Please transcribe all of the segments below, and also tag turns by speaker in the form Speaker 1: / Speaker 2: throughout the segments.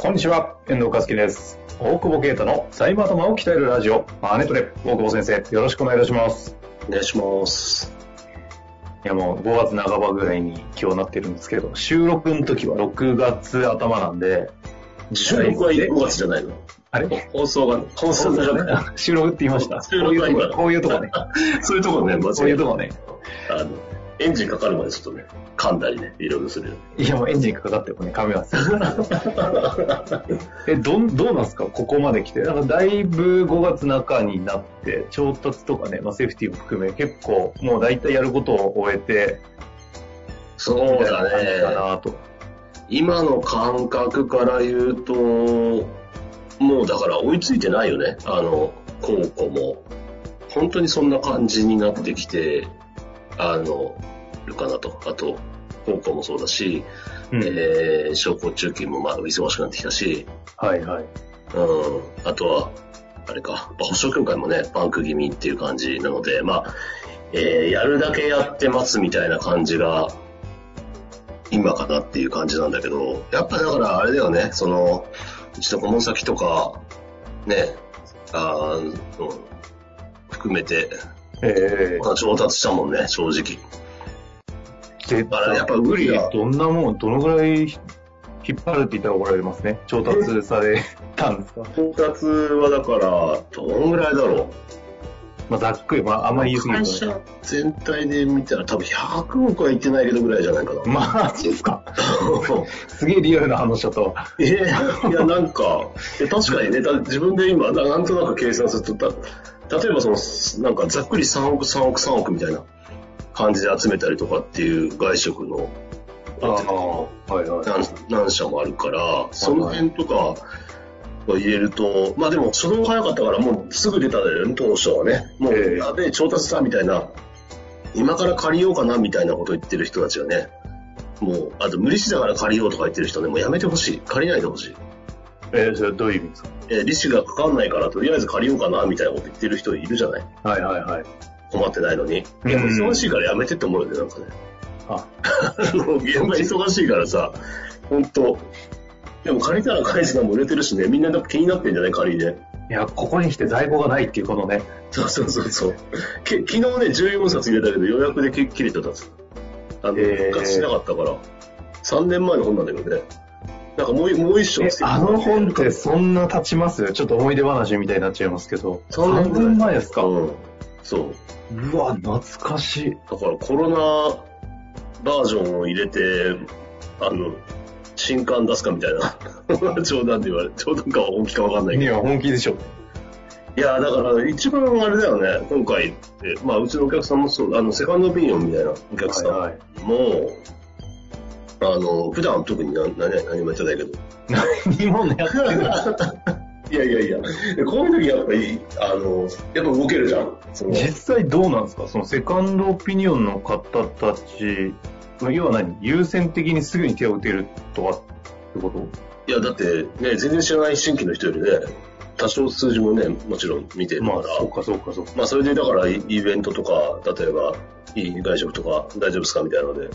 Speaker 1: こんにちは、遠藤和樹です。大久保啓太の財務頭を鍛えるラジオ、マネトレ。大久保先生、よろしくお願いいたします。
Speaker 2: お願いします。
Speaker 1: いやもう5月半ばぐらいに今日なってるんですけど、収録の時は6月頭なんで、
Speaker 2: 収録は5月じゃないの？
Speaker 1: あれ？
Speaker 2: 放送が、放送じゃなくて、
Speaker 1: 収録って言いました。
Speaker 2: 収録は今
Speaker 1: こういうとこ、ね。
Speaker 2: そういうところね、
Speaker 1: こういうとこね。
Speaker 2: た。あの、エンジンかかるまでちょっとね、噛んだりね、いろいろするよ。
Speaker 1: いやもうエンジンかかってもね、噛みます。え、どん、どうなんですか？ここまで来て。なんかだいぶ5月中になって、調達とかね、まあセーフティーも含め、結構もう大体やることを終えて、
Speaker 2: そうだ
Speaker 1: 感じか
Speaker 2: ね。
Speaker 1: なと。
Speaker 2: 今の感覚から言うと、もうだから追いついてないよね。あの、高校も。本当にそんな感じになってきて、あの、るかなと。あと、高校もそうだし、
Speaker 1: うん
Speaker 2: えー、商工中金もまあ忙しくなってきたし、
Speaker 1: はいはい。
Speaker 2: うん。あとは、あれか、保証協会もね、バンク気味っていう感じなので、まあ、えーやるだけやってますみたいな感じが、今かなっていう感じなんだけど、やっぱだからあれだよね、その、うちの顧問先とか、ね、あーうん含めて、
Speaker 1: え
Speaker 2: まあ調達したもんね、正直。
Speaker 1: え
Speaker 2: だからやっぱ無理だ
Speaker 1: どんなもん、どのぐらい引っ張るって言ったら怒られますね？調達されたんですか？
Speaker 2: 調達はだから、どんぐらいだろう？
Speaker 1: まあざっくり、まああんまり言い過ぎ
Speaker 2: 会
Speaker 1: るとね。
Speaker 2: 社全体で見たら多分100億はいってないけどぐらいじゃないかな。
Speaker 1: マジですか すげえリアルな話だと。
Speaker 2: えーいや、なんか、確かにね、だ自分で今、ななんとなく計算すると、た例えばその、なんかざっくり3億、3億、3億みたいな感じで集めたりとかっていう外食の、
Speaker 1: ああ、はいはい。
Speaker 2: 何何社もあるから、その辺とかを入れると、まあでも、初動早かったから、もうすぐ出たで、当初はね、もう、
Speaker 1: ええ
Speaker 2: やべえ、調達したみたいな、今から借りようかなみたいなこと言ってる人たちがね、もう、あと無利子だから借りようとか言ってる人ね、もうやめてほしい。借りないでほしい。
Speaker 1: えーそれはどういう意味ですか？
Speaker 2: えー利子がかかんないから、とりあえず借りようかなみたいなこと言ってる人いるじゃない？
Speaker 1: はいはいはい。
Speaker 2: 困ってないのに。いや、
Speaker 1: うん
Speaker 2: 忙しいからやめてって思うよね、なんかね。
Speaker 1: あ、
Speaker 2: 現場忙しいからさ、本当でも借りたら返すのも売れてるしね、みんななんか気になってんじゃない？借りで。
Speaker 1: いや、ここに来て在庫がないっていうことね。
Speaker 2: そうそうそうそう。け昨日ね、14冊入れたけど予約でき切れてたんです。あの、復活しなかったから。3年前の本なんだけどね。なんかもう、もう一章
Speaker 1: え、あの本ってそんな経ちます？ちょっと思い出話みたいになっちゃいますけど。
Speaker 2: 3年
Speaker 1: 3年前ですか、
Speaker 2: うん。そう。
Speaker 1: うわ、懐かしい。
Speaker 2: だからコロナバージョンを入れて、あの、新刊出すかみたいな。冗談で言われ、冗談か本気かわかんないけど。
Speaker 1: いや、本気でしょ。
Speaker 2: いや、だから一番あれだよね、今回って、まあうちのお客さんもそう、あの、セカンドオピニオンみたいなお客さんも、
Speaker 1: はいはい
Speaker 2: あの、普段特に何何何もやってないけど。
Speaker 1: 何もやってない。
Speaker 2: いやいやいや、こういう時やっぱり、あの、やっぱ動けるじゃん。
Speaker 1: 実際どうなんですか？そのセカンドオピニオンの方たち、まあ要は何優先的にすぐに手を打てるとかってこと？
Speaker 2: いや、だってね、全然知らない新規の人よりね、多少数字もね、もちろん見てるから、
Speaker 1: まあ、そうかそうかそうか。
Speaker 2: まあ、それでだから、イイベントとか、例えば、いい外食とか、大丈夫ですかみたいなので、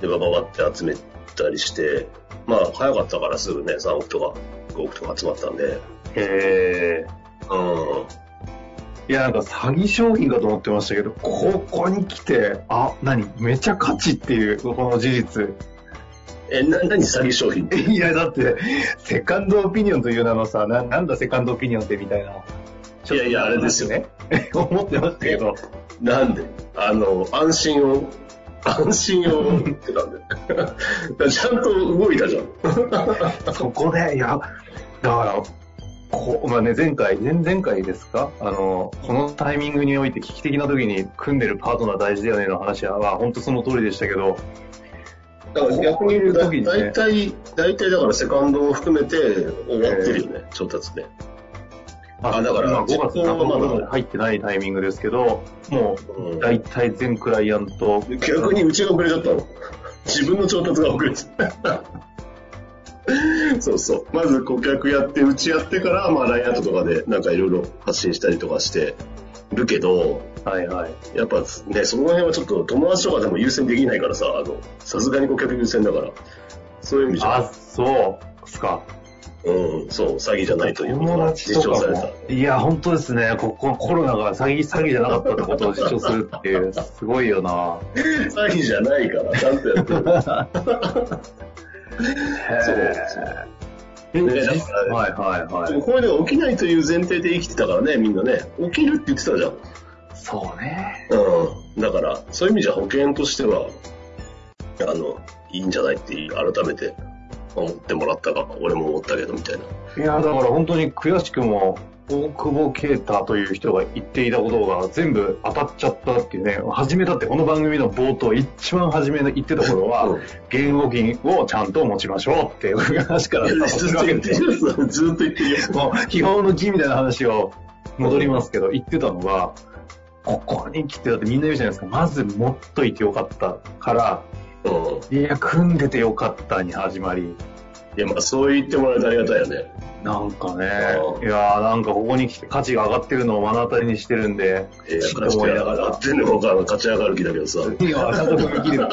Speaker 2: で、バババって集めたりして、まあ、早かったからすぐね、3億とか、5億とか集まったんで、
Speaker 1: へえ。
Speaker 2: うん。
Speaker 1: いや、なんか詐欺商品かと思ってましたけど、ここに来て、あ、何？めちゃ価値っていう、この事実。
Speaker 2: え、な、何詐欺商品？って。
Speaker 1: いや、だって、セカンドオピニオンという名のさ、ななんだセカンドオピニオンってみたいな。
Speaker 2: いやいやあれですよ
Speaker 1: ね。思ってましたけど。
Speaker 2: なんで？あの、安心を、安心をってたんで？ちゃんと動いたじゃん。
Speaker 1: そこで、いや、だから、こまあね、前回、前々回ですか？あの、このタイミングにおいて危機的な時に組んでるパートナー大事だよねの話は、まあ、本当その通りでしたけど、
Speaker 2: だから逆に言うと、
Speaker 1: ね。
Speaker 2: 大体、大体だからセカンドを含めて終わってるよね、調達で。あだから
Speaker 1: 今5月半ばまで入ってないタイミングですけど、も
Speaker 2: うん。
Speaker 1: う、大体全クライアント、
Speaker 2: 逆にうちが遅れちゃったの。自分の調達が遅れちゃった。そうそう。まず顧客やって、うちやってから、まあ、ラインアウトとかでなんかいろいろ発信したりとかしてるけど、
Speaker 1: はいはい。
Speaker 2: やっぱね、その辺はちょっと友達とかでも優先できないからさ、あの、さすがに顧客優先だから、そういう意味じゃ、
Speaker 1: あ、そう、っすか。
Speaker 2: うん、そう、詐欺じゃないということ
Speaker 1: 友
Speaker 2: が実証された。
Speaker 1: も。いや、本当ですね。ここコロナが詐欺、詐欺じゃなかったってことを主張するっていう、すごいよな。
Speaker 2: 詐欺じゃないから、ちゃんとやってる。そう
Speaker 1: え
Speaker 2: ねだ
Speaker 1: 実
Speaker 2: から
Speaker 1: はいはいはい。
Speaker 2: でもこういうのが起きないという前提で生きてたからね、みんなね。起きるって言ってたじゃん。
Speaker 1: そうね。
Speaker 2: うん。だから、そういう意味じゃ保険としては、あの、いいんじゃないって改めて思ってもらったか、俺も思ったけど、みたいな。
Speaker 1: いや、だから本当に悔しくも、大久保啓太という人が言っていたことが全部当たっちゃったっていうね、初めだってこの番組の冒頭、一番初めの言ってたことは、
Speaker 2: うん
Speaker 1: 言語金をちゃんと持ちましょうっていう話から
Speaker 2: ずっと言って
Speaker 1: ず
Speaker 2: るよ。ずっと言ってるよ。
Speaker 1: もう、基本の木みたいな話を戻りますけど、言ってたのが、ここに来て、だってみんな言うじゃないですか、まず持っといてよかったから、
Speaker 2: うん。
Speaker 1: いや、組んでてよかったに始まり、
Speaker 2: いや、まあ、そう言ってもらえるとありがたいよね。
Speaker 1: なんかね
Speaker 2: う、ん
Speaker 1: いやーなんかここに来て価値が上がってるのを目の当たりにしてるんで、
Speaker 2: ええ
Speaker 1: ちょっと思いながら
Speaker 2: やってんのか勝ち上がる気だけどさ。
Speaker 1: いや、ちゃんと踏み切る。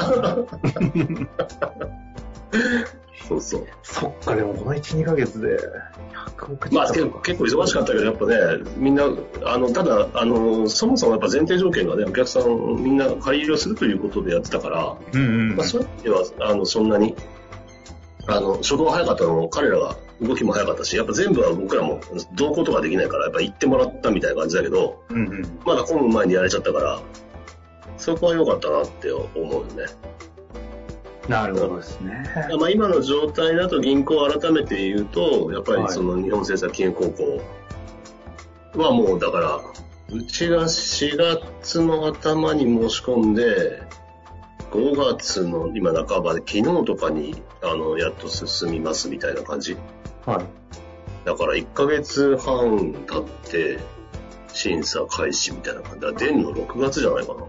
Speaker 2: そうそう。
Speaker 1: そっか、でもこの1、2ヶ月で100億
Speaker 2: まあ結構結構忙しかったけど、やっぱね、みんな、あの、ただ、あの、そもそもやっぱ前提条件がね、お客さんみんな借り入れをするということでやってたから、
Speaker 1: うんうん。
Speaker 2: まあそういう意味では、あの、そんなに、あの、初動が早かったのも、彼らが動きも早かったし、やっぱ全部は僕らも同行とかできないから、やっぱ行ってもらったみたいな感じだけど、
Speaker 1: うんうん。
Speaker 2: まだ混む前にやれちゃったから、そこは良かったなって思うよね。
Speaker 1: なるほどですね。
Speaker 2: まあ、今の状態だと銀行を改めて言うと、やっぱり
Speaker 1: はい
Speaker 2: その日本政策金融高校はもうだから、うちが4月の頭に申し込んで、5月の今半ばで昨日とかにあのやっと進みますみたいな感じ。
Speaker 1: はい。
Speaker 2: だから1ヶ月半経って審査開始みたいな感じ。だ出んの6月じゃないかな。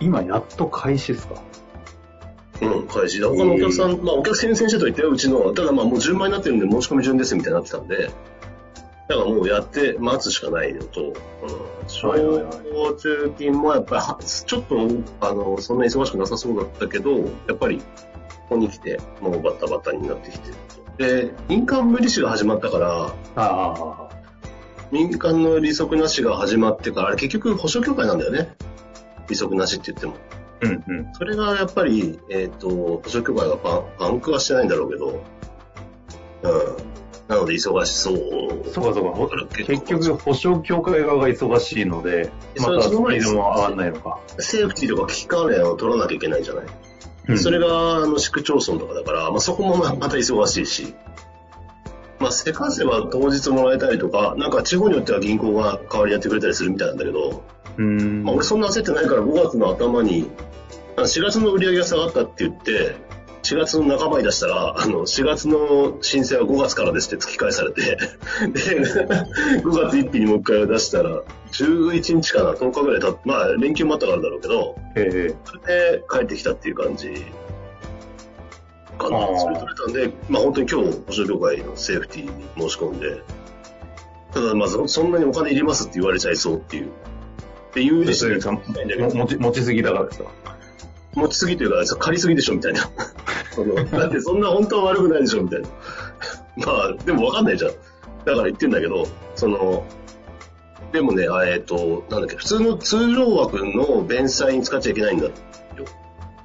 Speaker 1: 今やっと開始ですか？
Speaker 2: うん、開始だ。他のお客さん、まあお客さん優先してと言ってよ、うちの。ただまあもう順番になってるんで申し込み順ですみたいになってたんで、だからもうやって待つしかないのと、うん、小中金もやっぱりは、ちょっと、あの、そんな忙しくなさそうだったけど、やっぱり、ここに来て、もうバタバタになってきてると。で、民間無利子が始まったから、
Speaker 1: ああ。
Speaker 2: 民間の利息なしが始まってから、あれ結局保証協会なんだよね。利息なしって言っても。
Speaker 1: うんうん。
Speaker 2: それがやっぱり、えっ、と、保証協会がパンパンクはしてないんだろうけど、うん。なので忙しそう。
Speaker 1: そうかそうか結局、保証協会側が忙しいので、まも上がんないのか。
Speaker 2: セーフティーとか危機関連を取らなきゃいけないじゃない？
Speaker 1: うん
Speaker 2: それが、あの、市区町村とかだから、まあ、そこもままた忙しいし、まあ、せかせば当日もらえたりとか、なんか地方によっては銀行が代わりにやってくれたりするみたいなんだけど、
Speaker 1: うん。
Speaker 2: まあ、俺そんな焦ってないから5月の頭に、あの4月の売り上げが下がったって言って、4月の半ばに出したら、あの、4月の申請は5月からですって突き返されて、で、5月1日にもう。一回出したら、11日かな、10日ぐらい経って、まあ、連休もあったからだろう。けど、それで帰ってきたっていう。感じかな。
Speaker 1: あー
Speaker 2: それ取れたんで、まあ本当に今日、保証協会のセーフティーに申し込んで、ただまあそんなにお金いりますって言われちゃいそう。っていう。っていう。利子
Speaker 1: それかも持ち持ちすぎだからですか
Speaker 2: 持ちすぎというか、借りすぎでしょみたいな。そのだってそんな本当は悪くないでしょみたいな。まあ、でも分かんないじゃん。だから言ってんだけど、その、でもね、あえっ、と、なんだっけ、普通の通常枠の弁済に使っちゃいけないんだよ。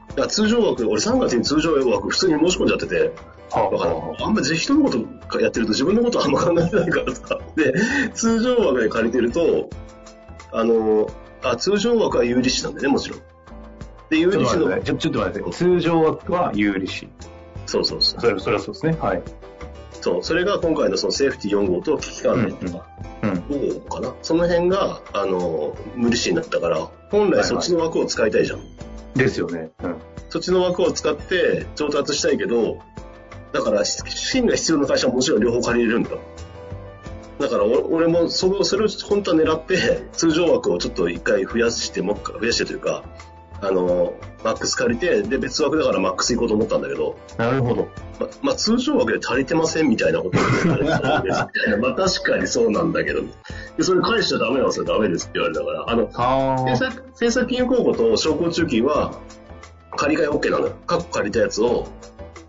Speaker 2: だから通常枠、俺3月に通常枠普通に申し込んじゃってて、
Speaker 1: は
Speaker 2: だからあんまり人のことやってると自分のことはあんま考えてないからさ。で、通常枠で借りてると、あの、あ、通常枠は有利子なんだよね、もちろん。で、有利子の
Speaker 1: ちょっと待って、通常枠は有利子。
Speaker 2: そうそうそう。
Speaker 1: それそれはそうですね。はい。
Speaker 2: そう、それが今回のそのセーフティー4号と危機管理とか、
Speaker 1: うん。
Speaker 2: 5号かな。その辺が、あの、無利子になったから、本来そっちの枠を使いたいじゃん。
Speaker 1: ですよね。うん。
Speaker 2: そっちの枠を使って調達したいけど、だから資金が必要な会社はもちろん両方借りれるんだ。だからお俺もそのそれを本当は狙って通常枠をちょっと一回増やしても増やしてというか、あの、マックス借りて、で別枠だからマックス行こうと思ったんだけど、
Speaker 1: なるほど。
Speaker 2: ままあ通常枠で足りてませんみたいなことを言われてたんですみたいな。まあ確かにそうなんだけど、でそれ返しちゃダメなんですよ、ダメですって言われたから。あの、
Speaker 1: あ
Speaker 2: 政策政策金融公庫と商工中金は借り換え OK なのよ。過去借りたやつを、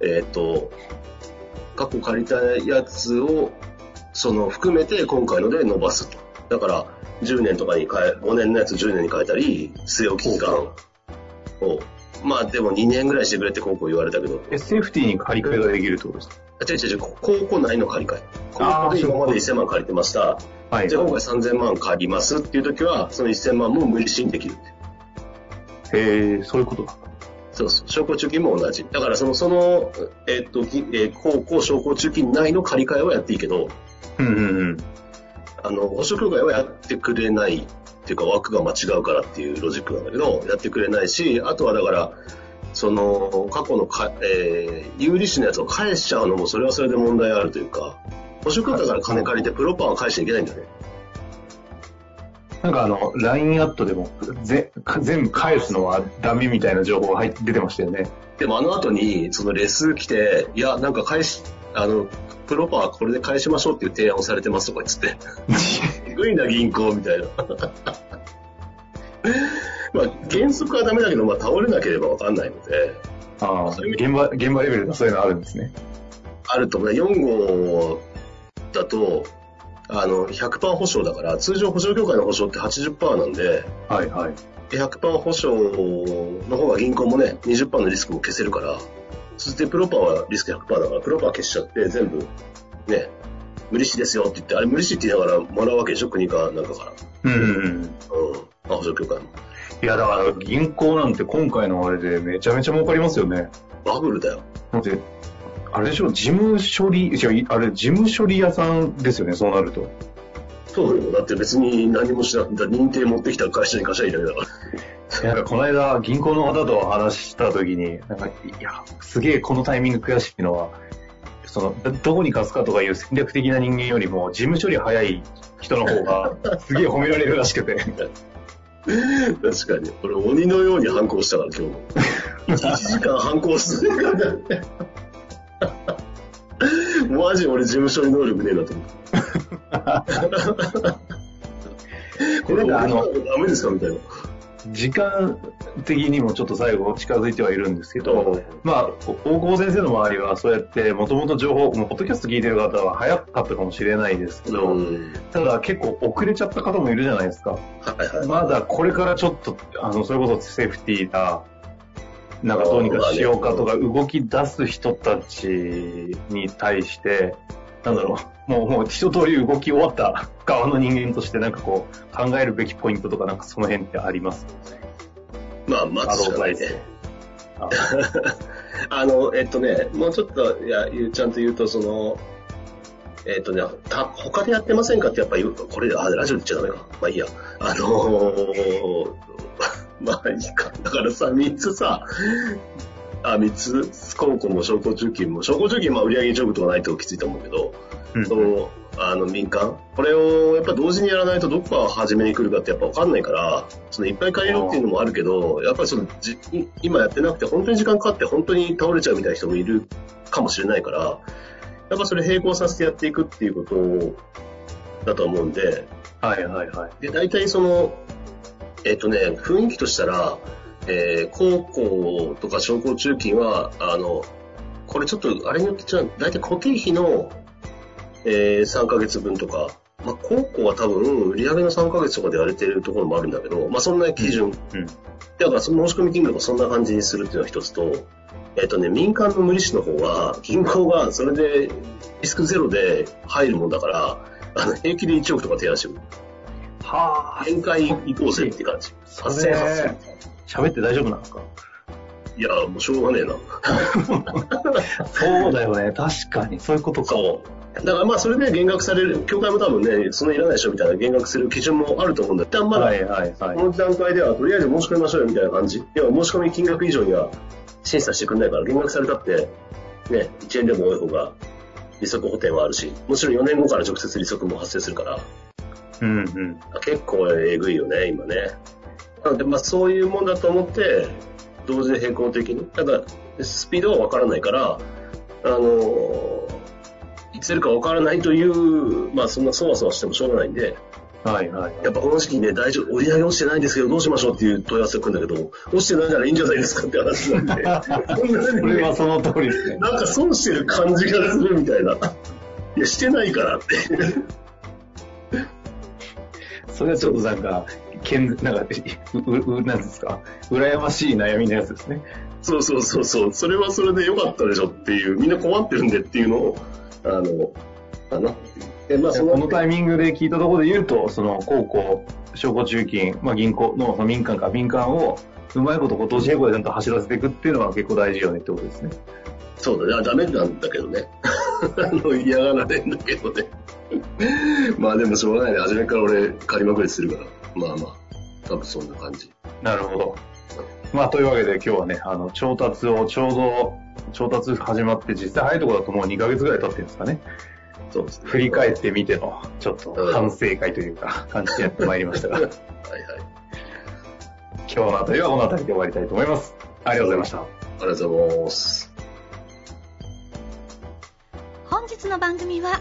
Speaker 2: えーっ、と、過去借りたやつを、その含めて今回ので伸ばすと。だから、10年とかに変え、5年のやつ10年に変えたり、据え置き期間を、まあでも2年ぐらいしてくれって高校言われたけど、
Speaker 1: SFT に借り換えができるってことですか？
Speaker 2: あ違う違う違う、高校内の借り換え。高校で今まで1000万借りてました。
Speaker 1: はい
Speaker 2: じゃあ今回3000万借りますっていう時は、その1000万も無利子にできる。
Speaker 1: へえ、そういうことか。
Speaker 2: そうそう、商工中金も同じ。だからその、その、えっと、ぎえー高校商工中金内の借り換えはやっていいけど、
Speaker 1: うんうんうん。
Speaker 2: あの、保証協会はやってくれないっていうか枠が間違うからっていうロジックなんだけど、やってくれないし、あとはだから、その、過去のか、えー有利子のやつを返しちゃうのもそれはそれで問題あるというか、保証協会から金借りてプロパンは返しちゃいけないんだよね。
Speaker 1: なんかあの、LINE アットでもぜ全部返すのはダメみたいな情報が入って出てましたよね。
Speaker 2: でもあの後に、そのレス来て、いや、なんか返し、あの、プロパはこれで返しましょうっていう提案をされてますとか言って、え ぐいな銀行みたいな。まあ、原則はダメだけど、まあ、倒れなければわかんないので、
Speaker 1: ああ、
Speaker 2: そういう意味
Speaker 1: 現場、現場レベルでそういうのあるんですね。
Speaker 2: あると思うね。4号だと、あの、100%保証だから、通常保証協会の保証って80%なんで、
Speaker 1: はいはい。
Speaker 2: 100%保証の方が銀行もね、20%のリスクも消せるから、そしてプロパはリスク100%だから、プロパ消しちゃって全部、ね、無利子ですよって言って、あれ無利子って言いながらもらうわけでしょ、国かなんかから。
Speaker 1: うんうんうん。
Speaker 2: うん。あ、保証協会も。
Speaker 1: いや、だから銀行なんて今回のあれでめちゃめちゃ儲かりますよね。
Speaker 2: バブルだよ。
Speaker 1: だって、あれでしょ、事務処理、あれ、事務処理屋さんですよね、そうなると。
Speaker 2: そうよ。だって別に何もしなくて、認定持ってきた会社に貸しゃいいだけだから。
Speaker 1: なんかこの間、銀行の方と話したときに、なんか、いや、すげえこのタイミング悔しいのは、その、どどこに貸すかとかいう戦略的な人間よりも、事務処理早い人の方が、すげえ褒められるらしくて。
Speaker 2: 確かに。俺、鬼のように反抗したから、今日も。1時間反抗するからね。マジ俺、事務処理能力ねえなと思って。これ、
Speaker 1: なんかあの
Speaker 2: 俺ダメですかみたいな。
Speaker 1: 時間的にもちょっと最後近づいてはいるんですけど、
Speaker 2: うん
Speaker 1: まあ、大久保先生の周りはそうやって、もともと情報、もうポッドキャスト聞いてる方は早かったかもしれないですけど、
Speaker 2: うん。
Speaker 1: ただ結構遅れちゃった方もいるじゃないですか。
Speaker 2: はいはい。
Speaker 1: まだこれからちょっと、あの、それこそセーフティーだ、なんかどうにかしようかとか動き出す人たちに対して、なんだろう、もう、もう一通り動き終わった側の人間としてなんかこう、考えるべきポイントとかなんかその辺ってあります
Speaker 2: まあ、待
Speaker 1: ア
Speaker 2: つしかないね。。
Speaker 1: あ
Speaker 2: あの、えっとね、もうちょっと、いや、言うちゃんと言うと、その、えっとね、た、他でやってませんかってやっぱ言う、これ、あ、ラジオで言っちゃダメか。まあいいや。あのーまあいいか。だからさ、三つさ、あ、三つ、高校も商工中金も、商工中金まあ売上1億とかないときついと思うけど、
Speaker 1: うん
Speaker 2: その、あの民間これをやっぱ同時にやらないとどこから始めに来るかってやっぱ分かんないから、そのいっぱい借りるっていうのもあるけど、やっぱりそのじい今やってなくて本当に時間かかって本当に倒れちゃうみたいな人もいるかもしれないから、やっぱそれ並行させてやっていくっていうことだと思うんで、
Speaker 1: はいはいはい。
Speaker 2: で、大体その、えっ、とね、雰囲気としたら、えー高校とか商工中金は、あの、これちょっと、あれによってじゃあ大体固定費の、えー3ヶ月分とか、まあ、高校は多分、売上の3ヶ月とかでやれてるところもあるんだけど、まあ、そんな基準。
Speaker 1: うん。
Speaker 2: だから、その申し込み金額をそんな感じにするっていうのが一つと、えっ、とね、民間の無利子の方は、銀行がそれでリスクゼロで入るもんだから、あの、平気で1億とか提案してくる。
Speaker 1: はあ。
Speaker 2: 限界行こうぜって感じ。
Speaker 1: そ
Speaker 2: 8000、8000
Speaker 1: れ、喋って大丈夫なんですか？
Speaker 2: いや、もうしょうがねえな。
Speaker 1: そうだよね。確かに。そういうことか。
Speaker 2: そう。だからまあそれで減額される、協会も多分ね、そのいらないでしょみたいな減額する基準もあると思うんだ。一旦まだ、
Speaker 1: はいはいはい。
Speaker 2: この段階ではとりあえず申し込みましょうよみたいな感じ。要は申し込み金額以上には審査してくんないから、減額されたって、ね、1円でも多い方が利息補填はあるし、もちろん4年後から直接利息も発生するから、
Speaker 1: うんうん。
Speaker 2: 結構えぐいよね、今ね。なので、まあそういうもんだと思って、同時で並行的に。ただ、スピードはわからないから、あのいつ出るかわからないという、まあそんなそわそわしてもしょうがないんで、
Speaker 1: はいはい。
Speaker 2: やっぱこの時期ね、大丈夫、売り上げ落ちてないんですけど、どうしましょうっていう問い合わせが来るんだけど、落ちてないならいいんじゃないですかって話なんで、
Speaker 1: これはその通りですね。
Speaker 2: なんか損してる感じがするみたいな。いや、してないからって。
Speaker 1: それはちょっとなんか、けん、なんか、う、う、うなんですか、羨ましい悩みのやつですね。
Speaker 2: そうそうそうそう、それはそれで良かったでしょっていう、みんな困ってるんでっていうのを、あの、かな。で、まあその、
Speaker 1: このタイミングで聞いたところで言うと、その、高校、商工中金、まあ銀行の、その民間か、民間を、うまいことこう投資並行でちゃんと走らせていくっていうのは結構大事よねってことですね。
Speaker 2: そうだね、ダメなんだけどね。あの、嫌がられんだけどね。まあでもしょうがないね。初めから俺、借りまくりするから。まあまあ、多分そんな感じ。
Speaker 1: なるほど。まあ、というわけで今日はね、あの、調達をちょうど、調達始まって実際早いところだともう2ヶ月ぐらい経ってるんですかね。
Speaker 2: そうですね。
Speaker 1: 振り返ってみての、ちょっと反省会というか、感じでやってまいりましたが、
Speaker 2: はいはい。
Speaker 1: 今日のあたりはこのあたりで終わりたいと思います。ありがとうございました。
Speaker 2: ありがとうございます。
Speaker 3: 本日の番組は